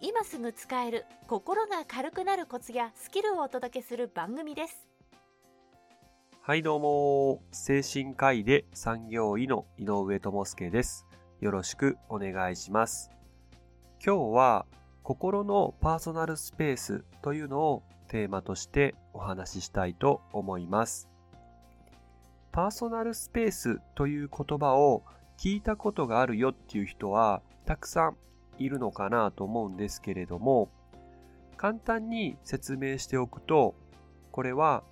今すぐ使える心が軽くなるコツやスキルをお届けする番組ですはいどうも、精神科医で産業医の井上智介です。よろしくお願いします。今日は心のパーソナルスペースというのをテーマとしてお話ししたいと思います。パーソナルスペースという言葉を聞いたことがあるよっていう人はたくさんいるのかなと思うんですけれども、簡単に説明しておくと、これは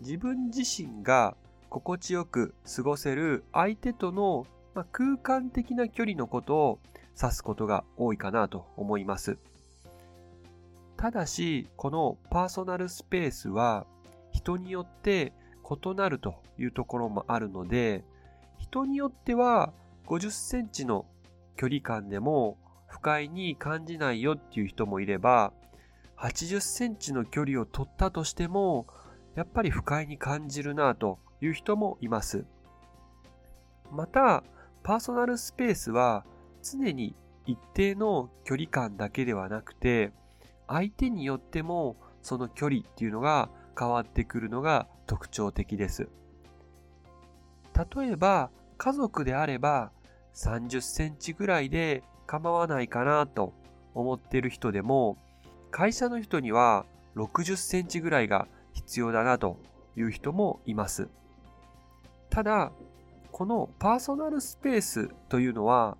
自分自身が心地よく過ごせる相手との、ま、空間的な距離のことを指すことが多いかなと思います。ただし、このパーソナルスペースは人によって異なるというところもあるので、人によっては50センチの距離感でも不快に感じないよっていう人もいれば、80センチの距離を取ったとしても、やっぱり不快に感じるなという人もいます。また、パーソナルスペースは常に一定の距離感だけではなくて、相手によってもその距離っていうのが変わってくるのが特徴的です。例えば、家族であれば30センチぐらいで構わないかなと思っている人でも、会社の人には60センチぐらいが必要だなという人もいます。ただ、このパーソナルスペースというのは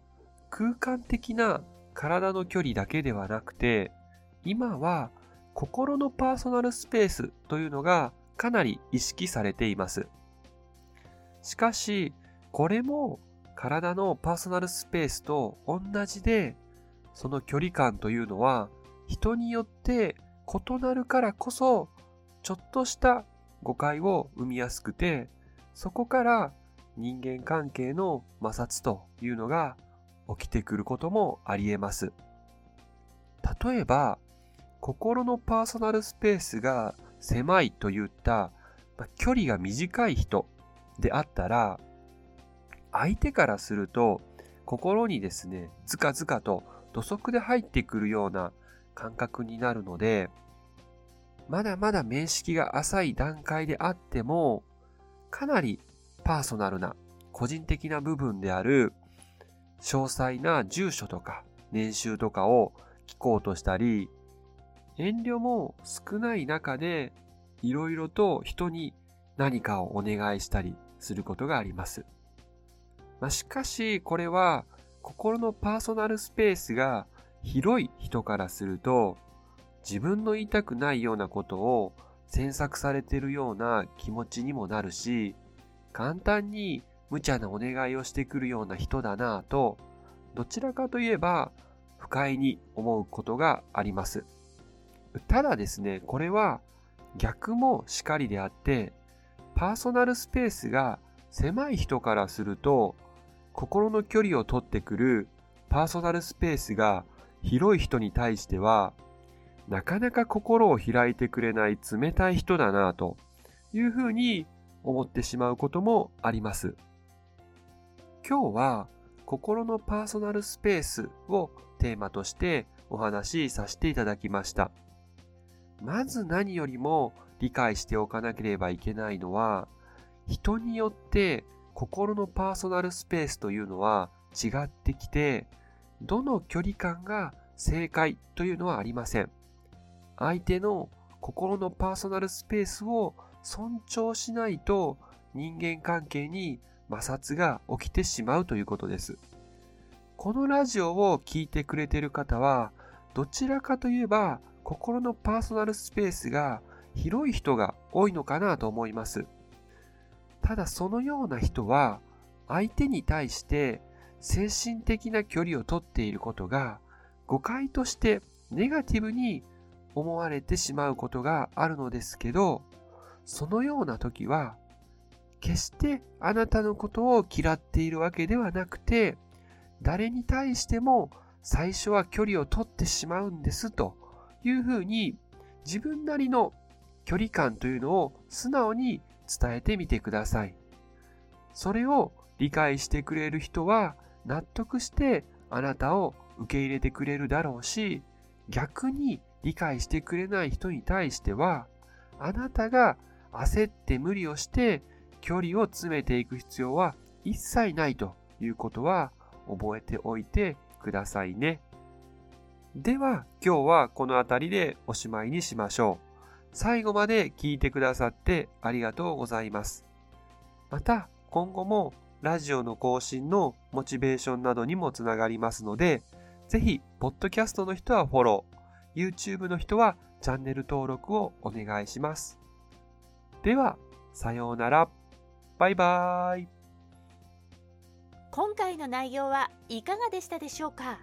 空間的な体の距離だけではなくて、今は心のパーソナルスペースというのがかなり意識されています。しかし、これも体のパーソナルスペースと同じで、その距離感というのは人によって異なるからこそ、ちょっとした誤解を生みやすくて、そこから人間関係の摩擦というのが起きてくることもあり得ます。例えば、心のパーソナルスペースが狭いといった、ま、距離が短い人であったら、相手からすると心にですね、ずかずかと土足で入ってくるような感覚になるので、まだまだ面識が浅い段階であっても、かなりパーソナルな個人的な部分である詳細な住所とか年収とかを聞こうとしたり、遠慮も少ない中でいろいろと人に何かをお願いしたりすることがあります。まあ、しかしこれは心のパーソナルスペースが広い人からすると自分の言いたくないようなことを詮索されているような気持ちにもなるし簡単に無茶なお願いをしてくるような人だなぁとどちらかといえば不快に思うことがあります。ただですねこれは逆もしかりであってパーソナルスペースが狭い人からすると心の距離を取ってくるパーソナルスペースが広い人に対してはなかなか心を開いてくれない冷たい人だなというふうに思ってしまうこともあります。今日は心のパーソナルスペースをテーマとしてお話しさせていただきました。まず何よりも理解しておかなければいけないのは人によって心のパーソナルスペースというのは違ってきてどの距離感が正解というのはありません。相手の心のパーソナルスペースを尊重しないと人間関係に摩擦が起きてしまうということです。このラジオを聴いてくれている方はどちらかといえば心のパーソナルスペースが広い人が多いのかなと思います。ただそのような人は相手に対して精神的な距離をとっていることが誤解としてネガティブに思われてしまうことがあるのですけど、そのような時は、決してあなたのことを嫌っているわけではなくて、誰に対しても最初は距離を取ってしまうんですというふうに自分なりの距離感というのを素直に伝えてみてください。それを理解してくれる人は納得してあなたを受け入れてくれるだろうし、逆に理解してくれない人に対しては、あなたが焦って無理をして距離を詰めていく必要は一切ないということは覚えておいてくださいね。では今日はこの辺りでおしまいにしましょう。最後まで聞いてくださってありがとうございます。また今後もラジオの更新のモチベーションなどにもつながりますので、ぜひ、ポッドキャストの人はフォロー、YouTube の人はチャンネル登録をお願いします。では、さようなら。バイバーイ。今回の内容はいかがでしたでしょうか？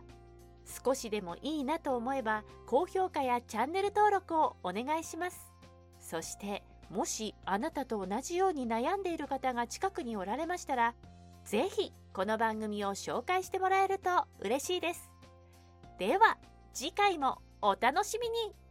少しでもいいなと思えば高評価やチャンネル登録をお願いします。そしてもしあなたと同じように悩んでいる方が近くにおられましたら是非この番組を紹介してもらえると嬉しいです。では次回もお楽しみに。